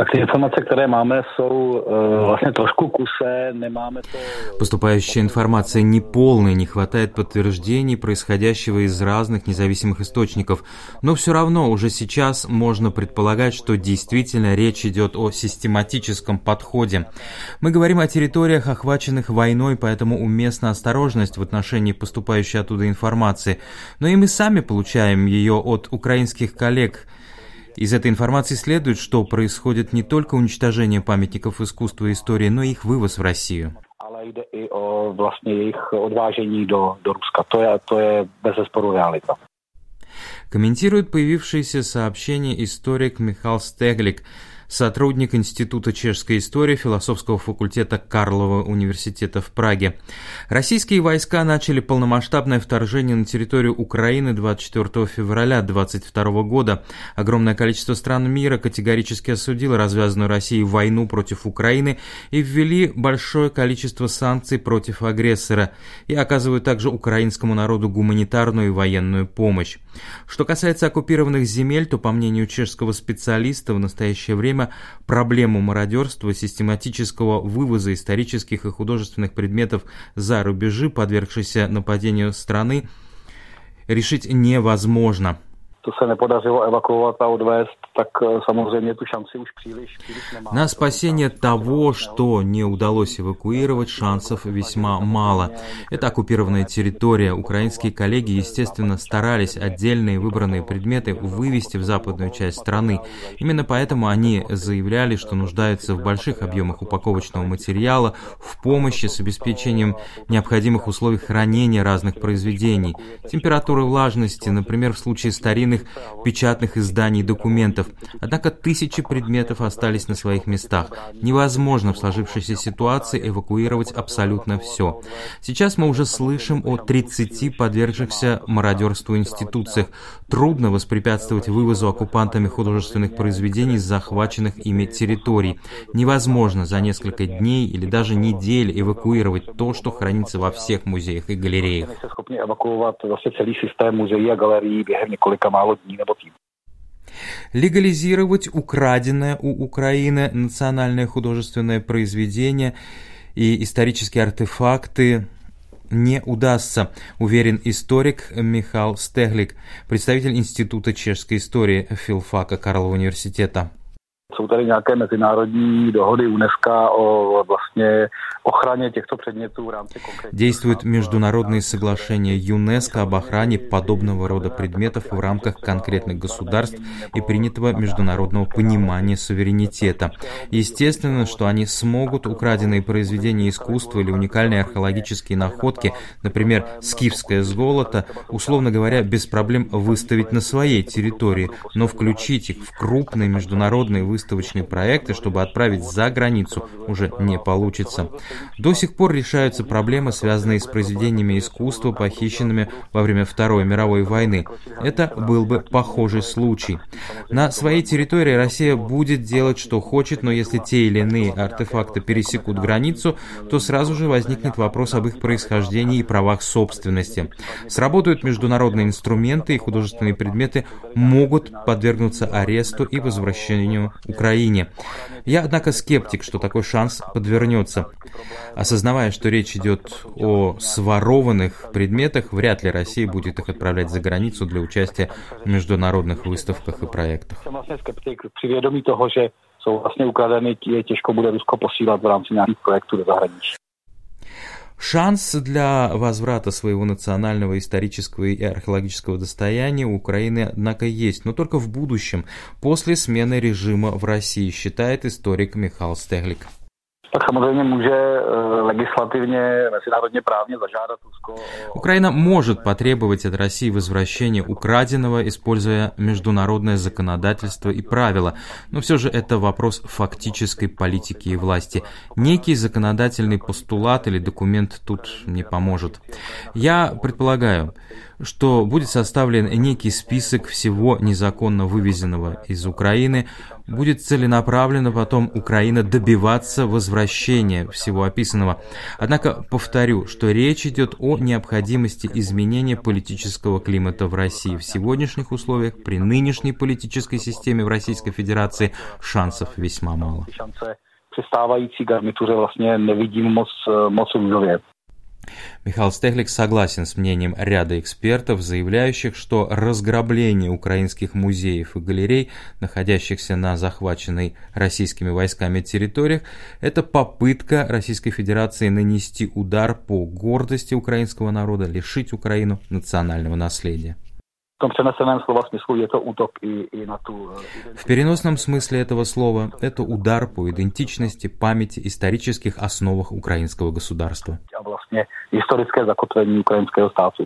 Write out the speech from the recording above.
Tak ty informace, které máme, jsou vlastně trošku kuse, nemáme to... Поступающая информация неполная, не хватает подтверждений происходящего из разных независимых источников, но все равно уже сейчас можно предполагать, что действительно речь идет о систематическом подходе. Мы говорим о территориях, охваченных войной, поэтому уместна осторожность в отношении поступающей оттуда информации, но и мы сами получаем ее от украинских коллег – из этой информации следует, что происходит не только уничтожение памятников искусства и истории, но и их вывоз в Россию. Комментирует появившееся сообщение историк Михаил Стеглик – сотрудник Института чешской истории философского факультета Карлова университета в Праге. Российские войска начали полномасштабное вторжение на территорию Украины 24 февраля 2022 года. Огромное количество стран мира категорически осудило развязанную Россией войну против Украины и ввели большое количество санкций против агрессора и оказывают также украинскому народу гуманитарную и военную помощь. Что касается оккупированных земель, то, по мнению чешского специалиста, в настоящее время время проблему мародерства, систематического вывоза исторических и художественных предметов за рубежи, подвергшейся нападению страны, решить невозможно – to se nepodařilo evakuovat tak samozřejmě tu šanci už příliš, příliš. На спасение того, что не удалось эвакуировать, шансов весьма мало. Это оккупированная территория. Украинские коллеги, естественно, старались отдельные выбранные предметы вывести в западную часть страны. Именно поэтому они заявляли, что нуждаются в больших объемах упаковочного материала, в помощи с обеспечением необходимых условий хранения разных произведений, температуры влажности, например, в случае старинных печатных изданий документов. Однако тысячи предметов остались на своих местах. Невозможно в сложившейся ситуации эвакуировать абсолютно все. Сейчас мы уже слышим о 30 подвергшихся мародерству институциях. Трудно воспрепятствовать вывозу оккупантами художественных произведений с захваченных ими территорий. Невозможно за несколько дней или даже недель эвакуировать то, что хранится во всех музеях и галереях Легализировать украденное у Украины национальное художественное произведение и исторические артефакты не удастся, уверен историк Михаил Стеглик, представитель Института чешской истории филфака Карлова университета. Jsou tady nějaké mezinárodní dohody UNESCO o vlastně охране těchto předmětů в rámci Действуют международные соглашения ЮНЕСКО об охране подобного рода предметов в рамках конкретных государств и принятого международного понимания суверенитета. Естественно, что они смогут украденные произведения искусства или уникальные археологические находки, например, скифское золото, условно говоря, без проблем выставить на своей территории, но включить их в крупные международные выставочные проекты, чтобы отправить за границу, уже не получится. До сих пор решаются проблемы, связанные с произведениями искусства, похищенными во время Второй мировой войны. Это был бы похожий случай. На своей территории Россия будет делать, что хочет, но если те или иные артефакты пересекут границу, то сразу же возникнет вопрос об их происхождении и правах собственности. Сработают международные инструменты и художественные предметы могут подвергнуться аресту и возвращению Украине. Я, однако, скептик, что такой шанс подвернется. Осознавая, что речь идет о сворованных предметах, вряд ли Россия будет их отправлять за границу для участия в международных выставках и проектах. jsou vlastně ukradeny, je těžko bude Rusko posílat v rámci nějakých projektů do. Шанс для возврата своего национального исторического и археологического достояния у Украины, однако, есть, но только в будущем, после смены режима в России, считает историк Михаил Стеглик. Tak samozřejmě může legislativně, mezinárodně právně zažádat Rusko. Украина может потребовать от России возвращения украденного, используя международное законодательство и правила, но все же это вопрос фактической политики и власти. Некий законодательный постулат или документ тут не поможет. Я предполагаю, что будет составлен некий список всего незаконно вывезенного из Украины, будет целенаправленно потом Украина добиваться возвращения всего описанного. Однако повторю, что речь идет о необходимости изменения политического климата в России. В сегодняшних условиях, при нынешней политической системе в Российской Федерации, шансов весьма мало. Při stávající garnituře vlastně nevidím moc, moc. Михаил Стехлик согласен с мнением ряда экспертов, заявляющих, что разграбление украинских музеев и галерей, находящихся на захваченной российскими войсками территориях, это попытка Российской Федерации нанести удар по гордости украинского народа, лишить Украину национального наследия. В. В переносном смысле этого слова это удар по идентичности, памяти, исторических основах украинского государства. Vlastně historické zakotvení ukrajinského státu.